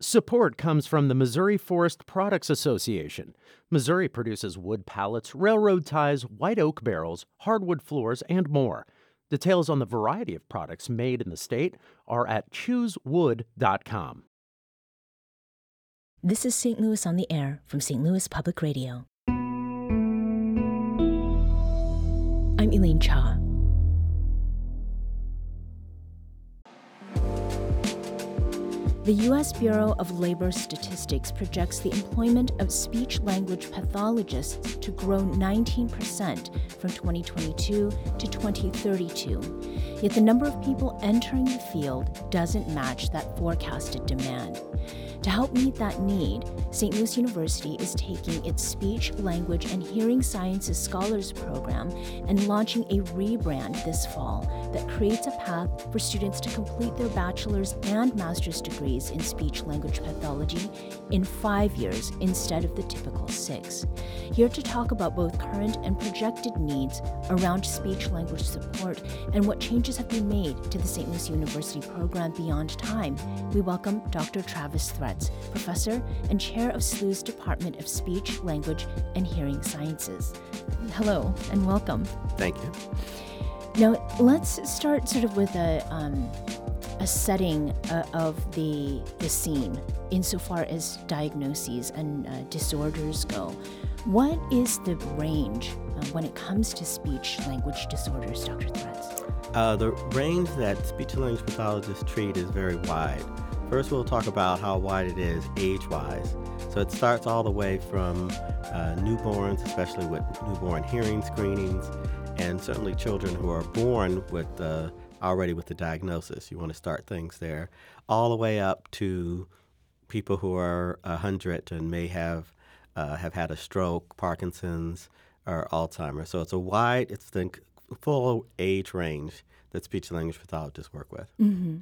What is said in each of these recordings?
Support comes from the Missouri Forest Products Association. Missouri produces wood pallets, railroad ties, white oak barrels, hardwood floors, and more. Details on the variety of products made in the state are at choosewood.com. This is St. Louis on the Air from St. Louis Public Radio. I'm Elaine Cha. The U.S. Bureau of Labor Statistics projects the employment of speech language pathologists to grow 19% from 2022 to 2032. Yet the number of people entering the field doesn't match that forecasted demand. To help meet that need, St. Louis University is taking its Speech, Language, and Hearing Sciences Scholars Program and launching a rebrand this fall that creates a path for students to complete their bachelor's and master's degrees in speech language pathology in five years instead of the typical six. Here to talk about both current and projected needs around speech language support and what changes have been made to the St. Louis University program beyond time, we welcome Dr. Travis Threats, professor and chair of SLU's Department of Speech, Language, and Hearing Sciences. Hello and welcome. Thank you. Now, let's start sort of with a, um, a setting uh, of the, the scene insofar as diagnoses and uh, disorders go. What is the range uh, when it comes to speech language disorders, Dr. Threats? Uh, the range that speech and language pathologists treat is very wide. First, we'll talk about how wide it is age wise. So it starts all the way from uh, newborns, especially with newborn hearing screenings, and certainly children who are born with uh, already with the diagnosis. You want to start things there, all the way up to people who are 100 and may have uh, have had a stroke, Parkinson's, or Alzheimer's. So it's a wide, it's the full age range that speech and language pathologists work with. Mm-hmm.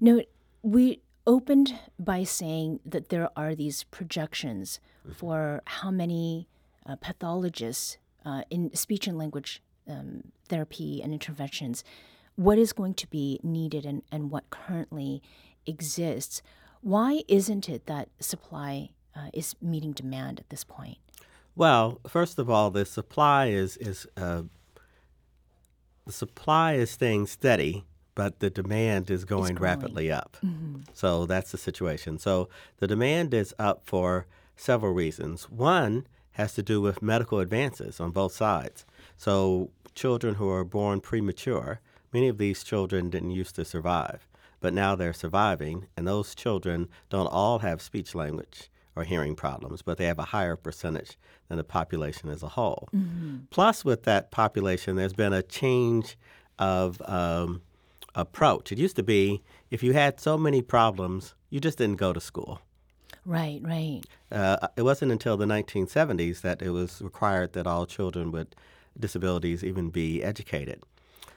No, we opened by saying that there are these projections mm-hmm. for how many uh, pathologists uh, in speech and language um, therapy and interventions, what is going to be needed and, and what currently exists. Why isn't it that supply uh, is meeting demand at this point? Well, first of all, the supply is is uh, the supply is staying steady but the demand is going rapidly up. Mm-hmm. So that's the situation. So the demand is up for several reasons. One has to do with medical advances on both sides. So children who are born premature, many of these children didn't used to survive, but now they're surviving, and those children don't all have speech language or hearing problems, but they have a higher percentage than the population as a whole. Mm-hmm. Plus, with that population, there's been a change of um, approach. It used to be if you had so many problems, you just didn't go to school. Right, right. Uh, it wasn't until the 1970s that it was required that all children with disabilities even be educated.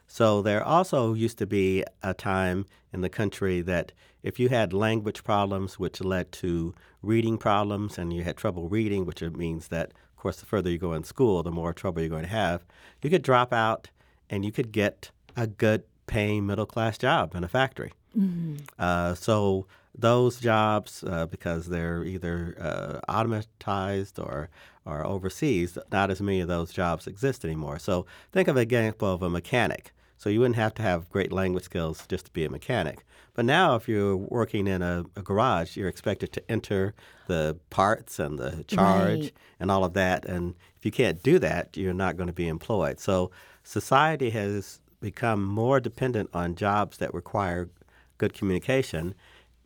So there also used to be a time in the country that if you had language problems, which led to reading problems, and you had trouble reading, which means that, of course, the further you go in school, the more trouble you're going to have, you could drop out and you could get a good paying middle class job in a factory. Mm-hmm. Uh, so those jobs, uh, because they're either uh, automatized or or overseas, not as many of those jobs exist anymore. So think of an example of a mechanic. So you wouldn't have to have great language skills just to be a mechanic. But now, if you're working in a, a garage, you're expected to enter the parts and the charge right. and all of that. And if you can't do that, you're not going to be employed. So society has become more dependent on jobs that require good communication.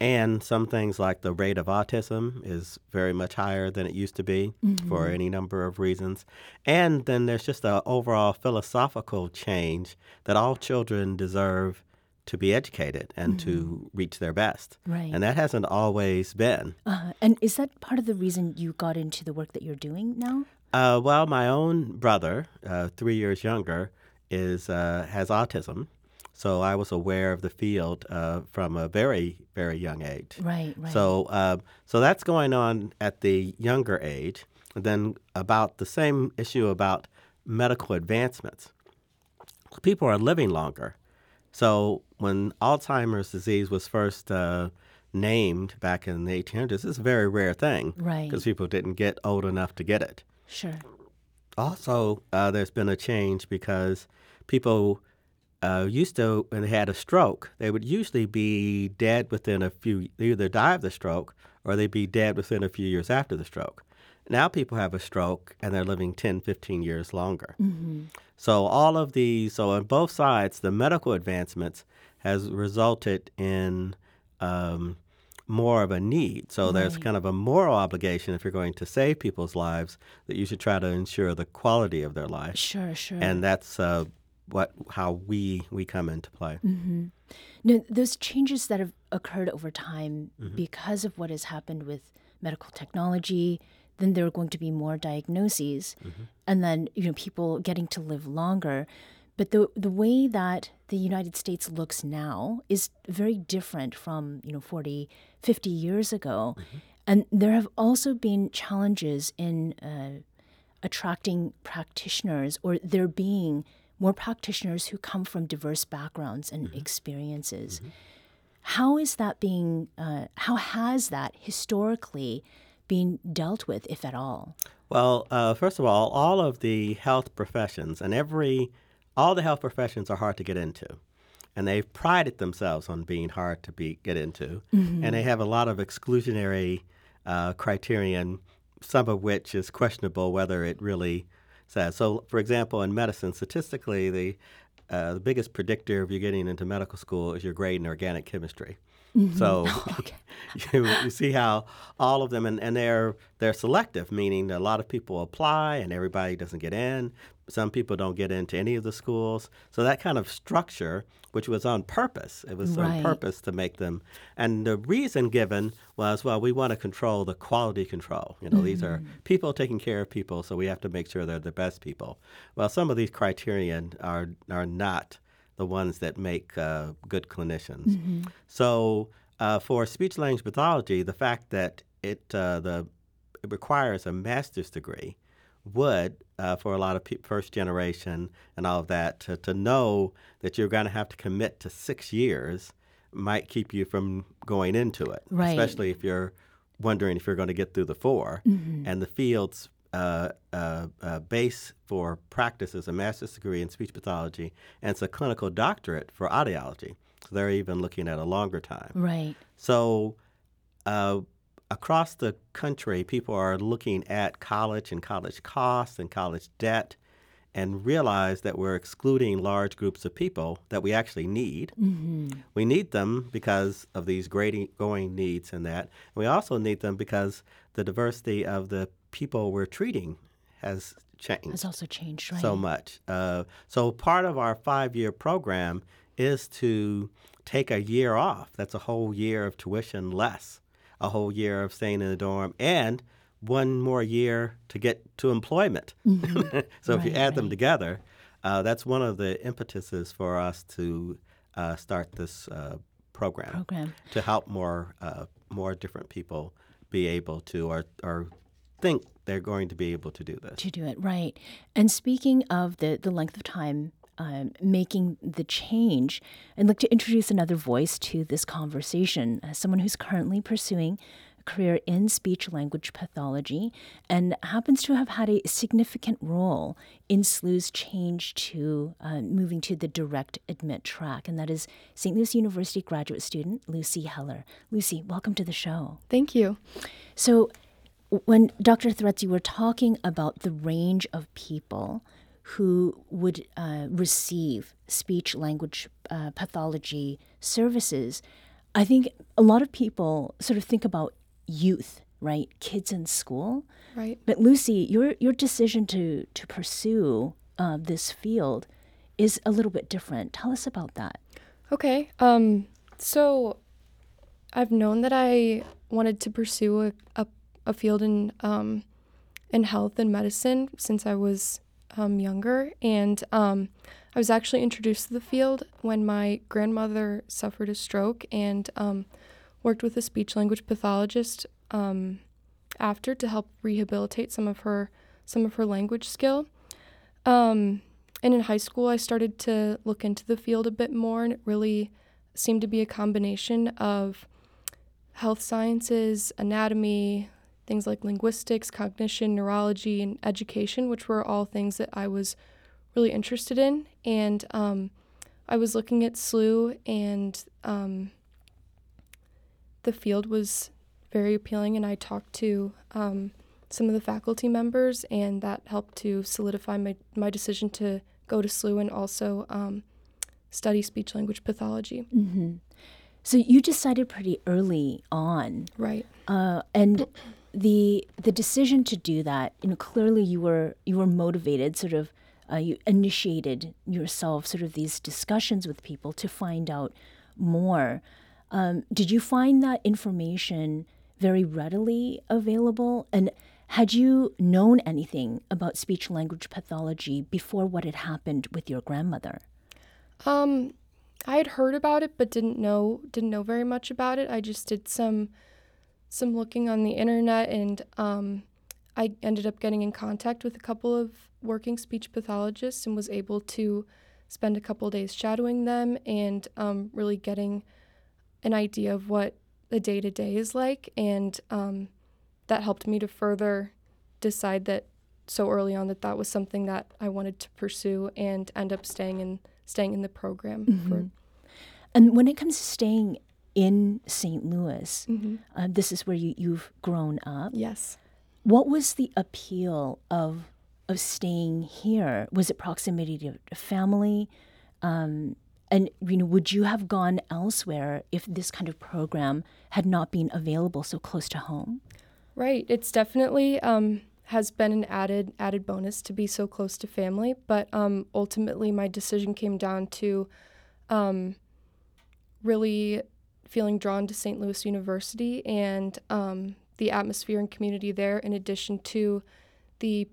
And some things like the rate of autism is very much higher than it used to be mm-hmm. for any number of reasons. And then there's just an overall philosophical change that all children deserve to be educated and mm-hmm. to reach their best. Right. And that hasn't always been. Uh, and is that part of the reason you got into the work that you're doing now? Uh, well, my own brother, uh, three years younger, is uh, has autism. So I was aware of the field uh, from a very, very young age. Right, right. So, uh, so that's going on at the younger age. And then about the same issue about medical advancements. People are living longer. So when Alzheimer's disease was first uh, named back in the 1800s. It's a very rare thing Right. because people didn't get old enough to get it. Sure. Also, uh, there's been a change because people uh, used to, when they had a stroke, they would usually be dead within a few, they either die of the stroke or they'd be dead within a few years after the stroke. Now people have a stroke and they're living 10, 15 years longer. So all of these, so on both sides, the medical advancements has resulted in um, more of a need. So there's kind of a moral obligation if you're going to save people's lives that you should try to ensure the quality of their life, Sure, sure. and that's uh, what how we we come into play. No, those changes that have occurred over time Mm-hmm. because of what has happened with medical technology, then there are going to be more diagnoses, Mm-hmm. and then you know people getting to live longer. But the the way that the United States looks now is very different from you know 40, 50 years ago, Mm-hmm. and there have also been challenges in. Uh, attracting practitioners or there being more practitioners who come from diverse backgrounds and experiences. How is that being, uh, how has that historically been dealt with, if at all? Well, uh, first of all, all of the health professions and every all the health professions are hard to get into, and they've prided themselves on being hard to be get into, and they have a lot of exclusionary uh, criterion, some of which is questionable whether it really So, for example, in medicine, statistically, the uh, the biggest predictor of you getting into medical school is your grade in organic chemistry. Mm-hmm. So you, you see how all of them and, and they're they're selective, meaning that a lot of people apply and everybody doesn't get in. Some people don't get into any of the schools. So that kind of structure, which was on purpose, it was Right. on purpose to make them. And the reason given was, well, we want to control the quality control. You know, these are mm-hmm. people taking care of people, so we have to make sure they're the best people. Well, some of these criterion are are not the ones that make uh, good clinicians. So uh, for speech language pathology, the fact that it uh, the it requires a master's degree would, uh, for a lot of pe- first generation and all of that, to, to know that you're going to have to commit to six years might keep you from going into it, Right. especially if you're wondering if you're going to get through the 4 And the field's uh, uh, uh, base for practice is a master's degree in speech pathology, and it's a clinical doctorate for audiology. So they're even looking at a longer time. Right. So, uh, across the country, people are looking at college and college costs and college debt and realize that we're excluding large groups of people that we actually need. We need them because of these great growing needs and that. We also need them because the diversity of the people we're treating has changed Has also changed, right? so much. Uh, so part of our five-year program is to take a year off. That's a whole year of tuition less, a whole year of staying in the dorm, and one more year to get to employment. so if you Right, add them together, uh, that's one of the impetuses for us to uh, start this uh, program Program. to help more uh, more different people be able to or or think they're going to be able to do this. to do it right. And speaking of the the length of time um, making the change, I'd like to introduce another voice to this conversation. Uh, someone who's currently pursuing a career in speech language pathology and happens to have had a significant role in SLU's change to uh, moving to the direct admit track, and that is St. Louis University graduate student Lucy Heller. Lucy, welcome to the show. Thank you. So, when Dr. Threats, you were talking about the range of people who would uh, receive speech language uh, pathology services, I think a lot of people sort of think about youth, right? Kids in school. Right. But Lucy, your your decision to to pursue uh, this field is a little bit different. Tell us about that. Okay. Um. So, I've known that I wanted to pursue a, a, a field in um, in health and medicine since I was um, younger, and um, I was actually introduced to the field when my grandmother suffered a stroke and um, worked with a speech language pathologist um, after to help rehabilitate some of her some of her language skill. Um, and in high school, I started to look into the field a bit more, and it really seemed to be a combination of health sciences, anatomy, things like linguistics, cognition, neurology, and education, which were all things that I was really interested in. And um, I was looking at SLU, and um, the field was very appealing. And I talked to um, some of the faculty members, and that helped to solidify my, my decision to go to SLU and also um, study speech language pathology. Mm-hmm. So you decided pretty early on, right? Uh, and the the decision to do that, you know, clearly you were you were motivated, sort of. Uh, you initiated yourself sort of these discussions with people to find out more. Um, did you find that information very readily available? And had you known anything about speech language pathology before what had happened with your grandmother? Um, I had heard about it, but didn't know didn't know very much about it. I just did some some looking on the internet, and um, I ended up getting in contact with a couple of working speech pathologists, and was able to spend a couple days shadowing them and um, really getting an idea of what the day to day is like, and um, that helped me to further decide that so early on that that was something that I wanted to pursue and end up staying in staying in the program mm-hmm. for. And when it comes to staying in St. Louis, mm-hmm. uh, this is where you, you've grown up. Yes. What was the appeal of of staying here? Was it proximity to family? Um, and you know, would you have gone elsewhere if this kind of program had not been available so close to home? Right. It's definitely um, has been an added added bonus to be so close to family, but um, ultimately my decision came down to um, really feeling drawn to St. Louis University and um, the atmosphere and community there, in addition to the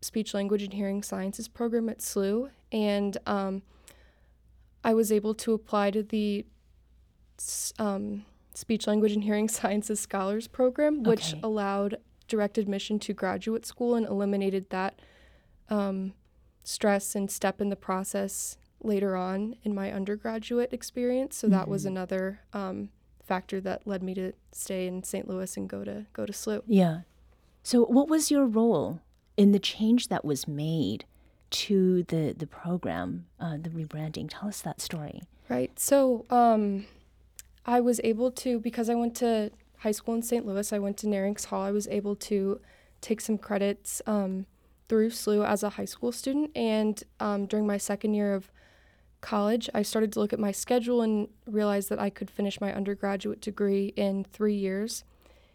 speech language and hearing sciences program at SLU, and um, I was able to apply to the um, speech language and hearing sciences scholars program, which Okay. allowed direct admission to graduate school and eliminated that um, stress and step in the process later on in my undergraduate experience. So that was another um, factor that led me to stay in St. Louis and go to go to SLU. Yeah. So, what was your role in the change that was made to the the program, uh, the rebranding? Tell us that story. Right. So um, I was able to, because I went to high school in St. Louis, I went to Nerinx Hall, I was able to take some credits um, through SLU as a high school student. And um, during my second year of college, I started to look at my schedule and realized that I could finish my undergraduate degree in three years.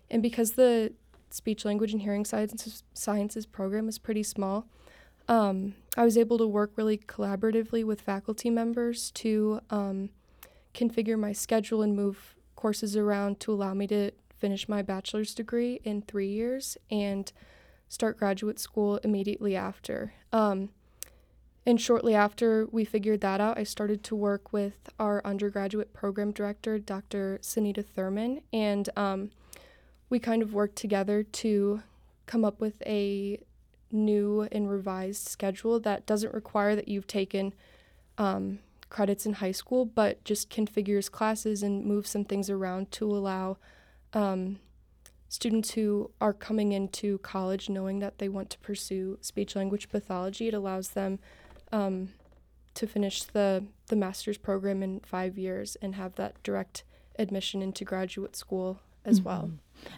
And because the speech, language, and hearing sciences, sciences program is pretty small, um, I was able to work really collaboratively with faculty members to um, configure my schedule and move courses around to allow me to finish my bachelor's degree in three years and start graduate school immediately after. Um, and shortly after we figured that out, I started to work with our undergraduate program director, Dr. Sunita Thurman, and um, we kind of worked together to come up with a new and revised schedule that doesn't require that you've taken um, credits in high school, but just configures classes and moves some things around to allow um, students who are coming into college knowing that they want to pursue speech language pathology. It allows them um, to finish the, the master's program in five years and have that direct admission into graduate school as well.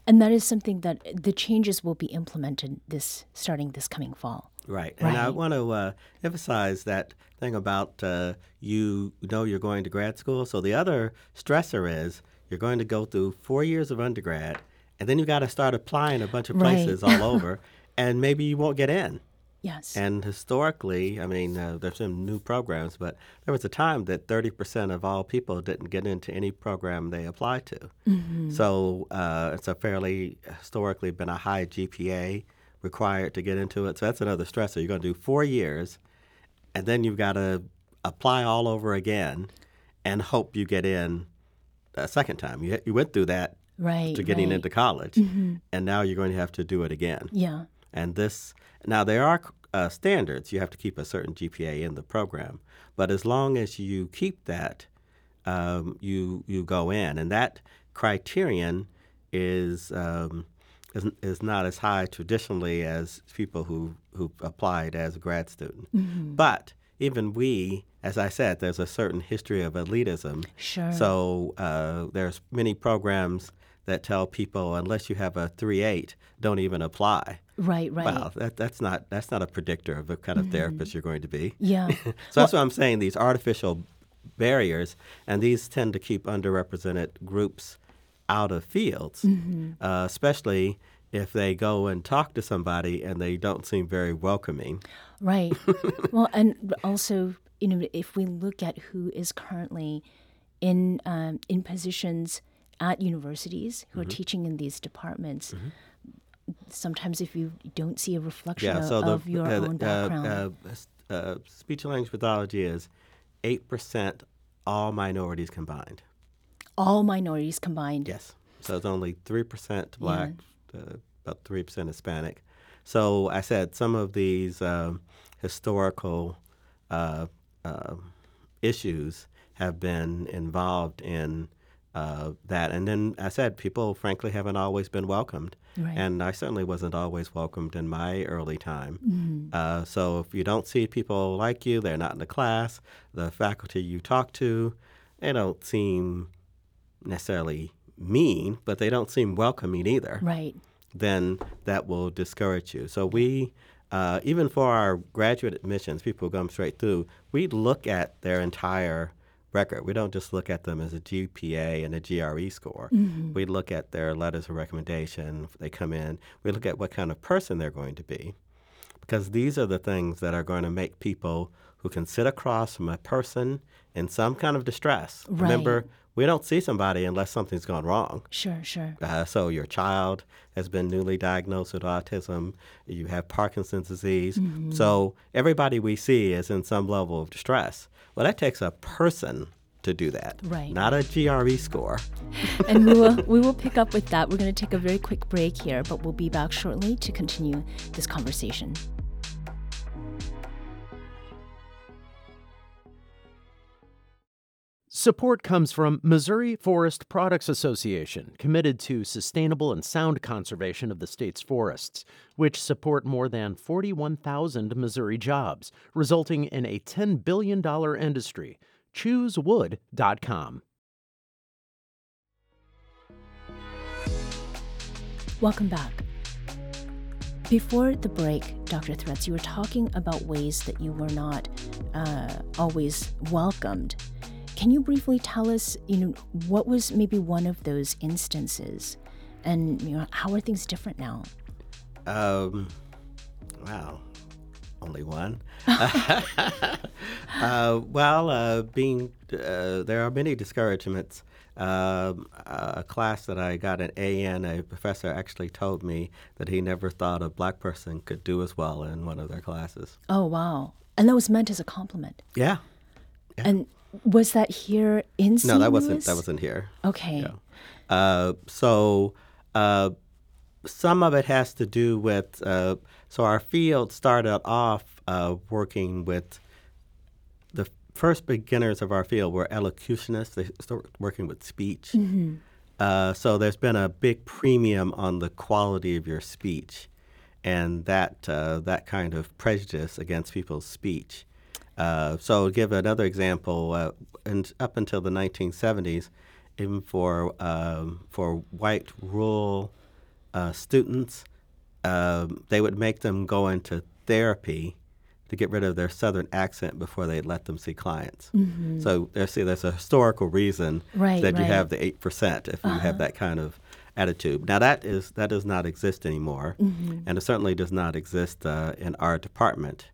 And that is something that the changes will be implemented this starting this coming fall. Right. And I want to uh, emphasize that thing about uh, you know you're going to grad school. So the other stressor is you're going to go through four years of undergrad, and then you got to start applying a bunch of Right. places all over, and maybe you won't get in. Yes. And historically, I mean, uh, there's some new programs, but there was a time that 30% of all people didn't get into any program they applied to. So uh, it's a fairly historically been a high GPA required to get into it. So that's another stressor. You're going to do four years, and then you've got to apply all over again and hope you get in a second time. You, you went through that right. to getting right. into college, and now you're going to have to do it again. Yeah. And this now there are uh, standards. You have to keep a certain GPA in the program, but as long as you keep that, um, you you go in, and that criterion is um, is, is not as high traditionally as people who who applied as a grad student. But even we, as I said, there's a certain history of elitism. Sure. So uh, there's many programs that tell people unless you have a three eight, don't even apply. Right, right. Wow, that, that's not that's not a predictor of the kind of therapist you're going to be. Yeah. So that's what I'm saying. These artificial barriers, and these tend to keep underrepresented groups out of fields, uh, especially if they go and talk to somebody and they don't seem very welcoming. Right. well, and also, you know, if we look at who is currently in um, in positions at universities who Mm-hmm. are teaching in these departments, sometimes if you don't see a reflection Yeah. of, the of your uh, own background, uh, uh, uh, speech and language pathology is eight percent all minorities combined. all minorities combined. Yes. So it's only 3% black, uh, about 3% Hispanic. So I said some of these um, historical uh, uh, issues have been involved in uh, that. And then I said people, frankly, haven't always been welcomed. Right. And I certainly wasn't always welcomed in my early time. Uh, so if you don't see people like you, they're not in the class, the faculty you talk to, they don't seem necessarily mean, but they don't seem welcoming either, Right. then that will discourage you. So we, uh, even for our graduate admissions, people who come straight through, we look at their entire record. We don't just look at them as a GPA and a GRE score. We look at their letters of recommendation. They come in, we look at what kind of person they're going to be because these are the things that are going to make people who can sit across from a person in some kind of distress. Right. Remember, we don't see somebody unless something's gone wrong. Sure, sure. Uh, so your child has been newly diagnosed with autism. You have Parkinson's disease. Mm-hmm. So everybody we see is in some level of distress. Well, that takes a person to do that, Right. not a GRE score. and we will we will pick up with that. We're going to take a very quick break here, but we'll be back shortly to continue this conversation. Support comes from Missouri Forest Products Association, committed to sustainable and sound conservation of the state's forests, which support more than 41,000 Missouri jobs, resulting in a $10 billion industry. ChooseWood.com. Welcome back. Before the break, Dr. Threats, you were talking about ways that you were not uh, always welcomed. Can you briefly tell us, you know, what was maybe one of those instances, and you know, how are things different now? Um, wow, only one. uh, well, uh, being uh, there are many discouragements. Um, a class that I got an A in, a professor actually told me that he never thought a black person could do as well in one of their classes. Oh wow! And that was meant as a compliment. Yeah. And was that here in St. No, that wasn't. That wasn't here. Okay. Uh, so uh, some of it has to do with uh, so our field started off uh, working with the first beginners of our field were elocutionists. They started working with speech. Uh, so there's been a big premium on the quality of your speech, and that uh, that kind of prejudice against people's speech. Uh, so, give another example, uh, and up until the 1970s, even for um, for white rural uh, students, um, they would make them go into therapy to get rid of their southern accent before they let them see clients. So there's see there's a historical reason Right, that you have the eight percent if you have that kind of attitude. Now that is that does not exist anymore, and it certainly does not exist uh, in our department,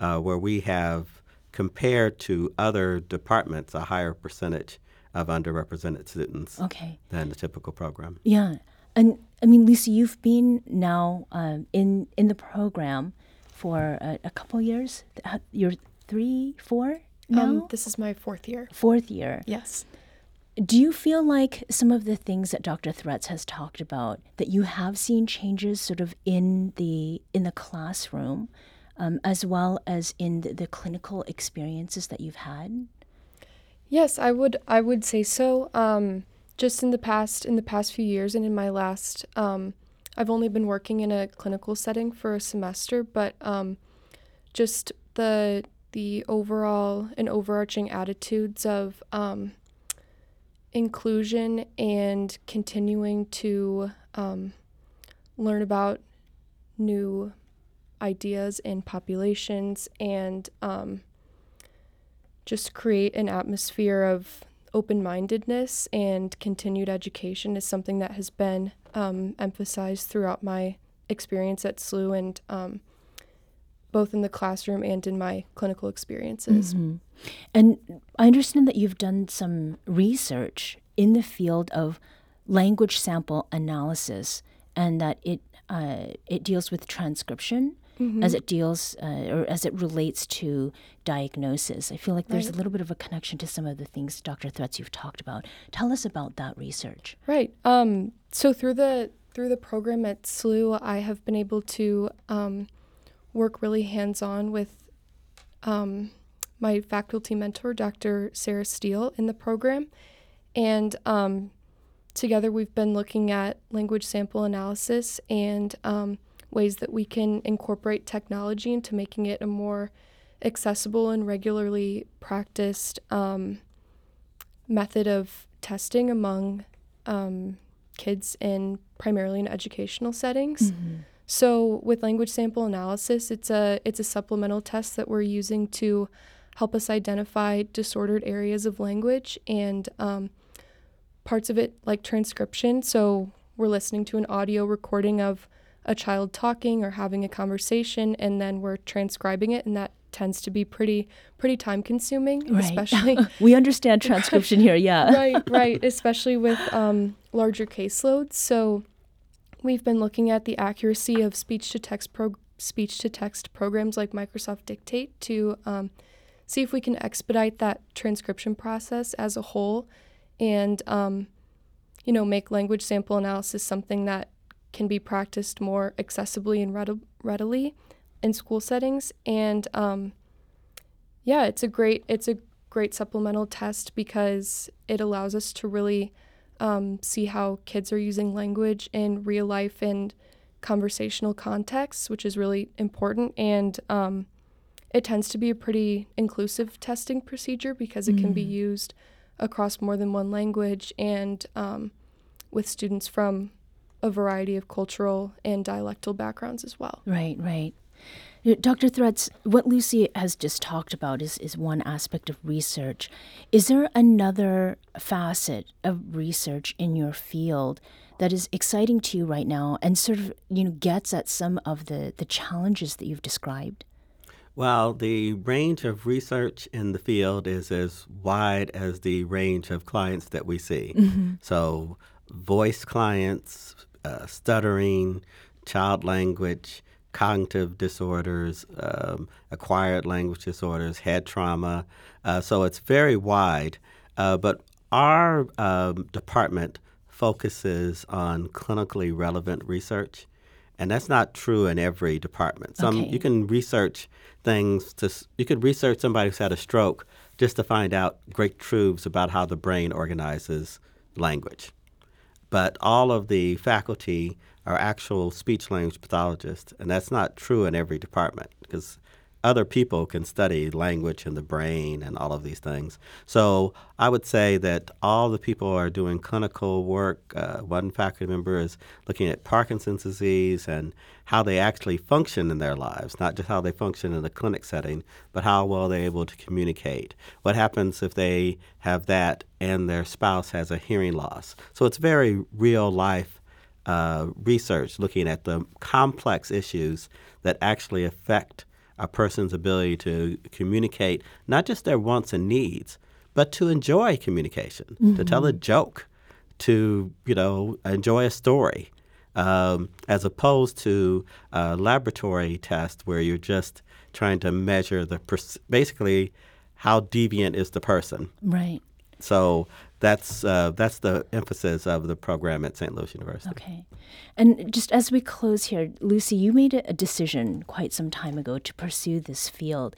uh, where we have compared to other departments a higher percentage of underrepresented students Okay. than the typical program. Yeah, and I mean, Lisa, you've been now um, in in the program for a, a couple years. Uh, You're three, four now, Um, this is my fourth year. fourth year. Yes. Do you feel like some of the things that Dr. Threats has talked about that you have seen changes sort of in the in the classroom, um, as well as in the, the clinical experiences that you've had? Yes, I would. I would say so. Um, just in the past in the past few years and in my last um, I've only been working in a clinical setting for a semester, but um, just the the overall and overarching attitudes of um, inclusion and continuing to um, learn about new ideas and populations and um, just create an atmosphere of open mindedness and continued education is something that has been um, emphasized throughout my experience at SLU and um, both in the classroom and in my clinical experiences. Mm-hmm. And I understand that you've done some research in the field of language sample analysis and that it uh, it deals with transcription mm-hmm. as it deals uh, or as it relates to diagnosis. I feel like there's right. a little bit of a connection to some of the things, Dr. Threats, you've talked about. Tell us about that research. Right. Um, so through the through the program at SLU, I have been able to um, work really hands on with um, my faculty mentor, Dr. Sarah Steele, in the program. And um, together we've been looking at language sample analysis and um, ways that we can incorporate technology into making it a more accessible and regularly practiced um, method of testing among um, kids in primarily in educational settings. Mm-hmm. So with language sample analysis, it's a it's a supplemental test that we're using to help us identify disordered areas of language and um, parts of it like transcription. So we're listening to an audio recording of a child talking or having a conversation and then we're transcribing it and that tends to be pretty pretty time consuming right. especially we understand transcription here yeah right right especially with um, larger caseloads so we've been looking at the accuracy of speech to text pro- speech to text programs like microsoft dictate to um, see if we can expedite that transcription process as a whole and um, you know make language sample analysis something that can be practiced more accessibly and readily in school settings. And um, yeah, it's a great it's a great supplemental test because it allows us to really um, see how kids are using language in real life and conversational contexts, which is really important. And um, it tends to be a pretty inclusive testing procedure because it mm. can be mm. used across more than one language and um, with students from a variety of cultural and dialectal backgrounds as well. Right, right. Dr. Threats, what Lucy has just talked about is, is one aspect of research. Is there another facet of research in your field that is exciting to you right now and sort of you know gets at some of the, the challenges that you've described? Well, the range of research in the field is as wide as the range of clients that we see. Mm-hmm. So, voice clients, uh, stuttering, child language, cognitive disorders, um, acquired language disorders, head trauma. Uh, so it's very wide. Uh, but our um, department focuses on clinically relevant research, and that's not true in every department. Some okay. you can research things to you could research somebody who's had a stroke just to find out great truths about how the brain organizes language but all of the faculty are actual speech language pathologists, and that's not true in every department because other people can study language and the brain and all of these things. So I would say that all the people are doing clinical work. Uh, one faculty member is looking at Parkinson's disease and how they actually function in their lives, not just how they function in the clinic setting, but how well they're able to communicate. What happens if they have that and their spouse has a hearing loss? So it's very real life uh, research looking at the complex issues that actually affect a person's ability to communicate not just their wants and needs, but to enjoy communication, mm-hmm. to tell a joke, to you know enjoy a story, um, as opposed to a laboratory test where you're just trying to measure the pers- basically how deviant is the person. Right. So that's uh, that's the emphasis of the program at St. Louis University. Okay, and just as we close here, Lucy, you made a decision quite some time ago to pursue this field.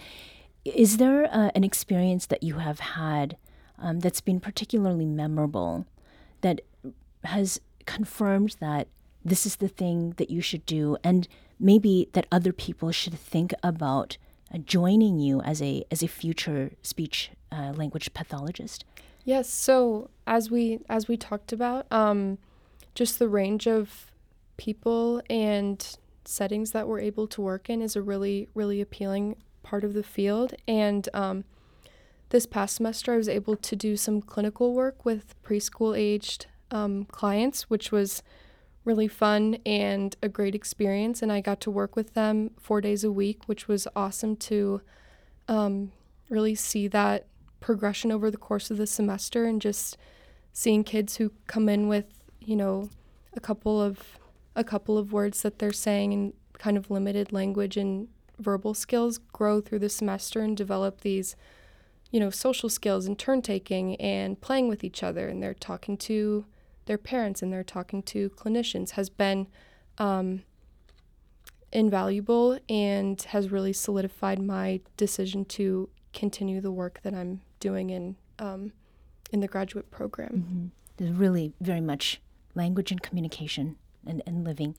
Is there uh, an experience that you have had um, that's been particularly memorable that has confirmed that this is the thing that you should do, and maybe that other people should think about joining you as a as a future speech uh, language pathologist? Yes. So as we as we talked about, um, just the range of people and settings that we're able to work in is a really really appealing part of the field. And um, this past semester, I was able to do some clinical work with preschool aged um, clients, which was really fun and a great experience. And I got to work with them four days a week, which was awesome to um, really see that progression over the course of the semester and just seeing kids who come in with, you know, a couple of a couple of words that they're saying and kind of limited language and verbal skills grow through the semester and develop these you know social skills and turn taking and playing with each other and they're talking to their parents and they're talking to clinicians has been um, invaluable and has really solidified my decision to continue the work that I'm doing in um, in the graduate program. Mm-hmm. There's really very much language and communication and, and living.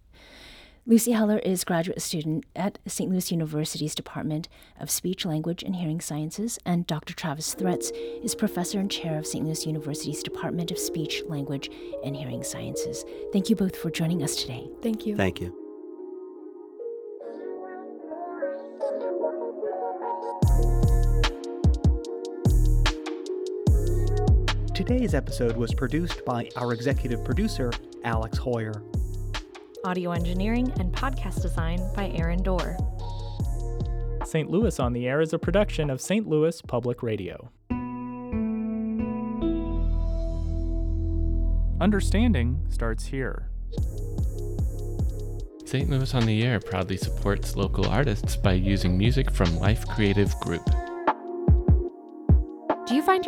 Lucy Heller is graduate student at St. Louis University's Department of Speech, Language, and Hearing Sciences, and Dr. Travis Threats is professor and chair of St. Louis University's Department of Speech, Language, and Hearing Sciences. Thank you both for joining us today. Thank you. Thank you. Today's episode was produced by our executive producer, Alex Heuer. Audio engineering and podcast design by Aaron Doerr. St. Louis on the Air is a production of St. Louis Public Radio. Understanding starts here. St. Louis on the Air proudly supports local artists by using music from Life Creative Group.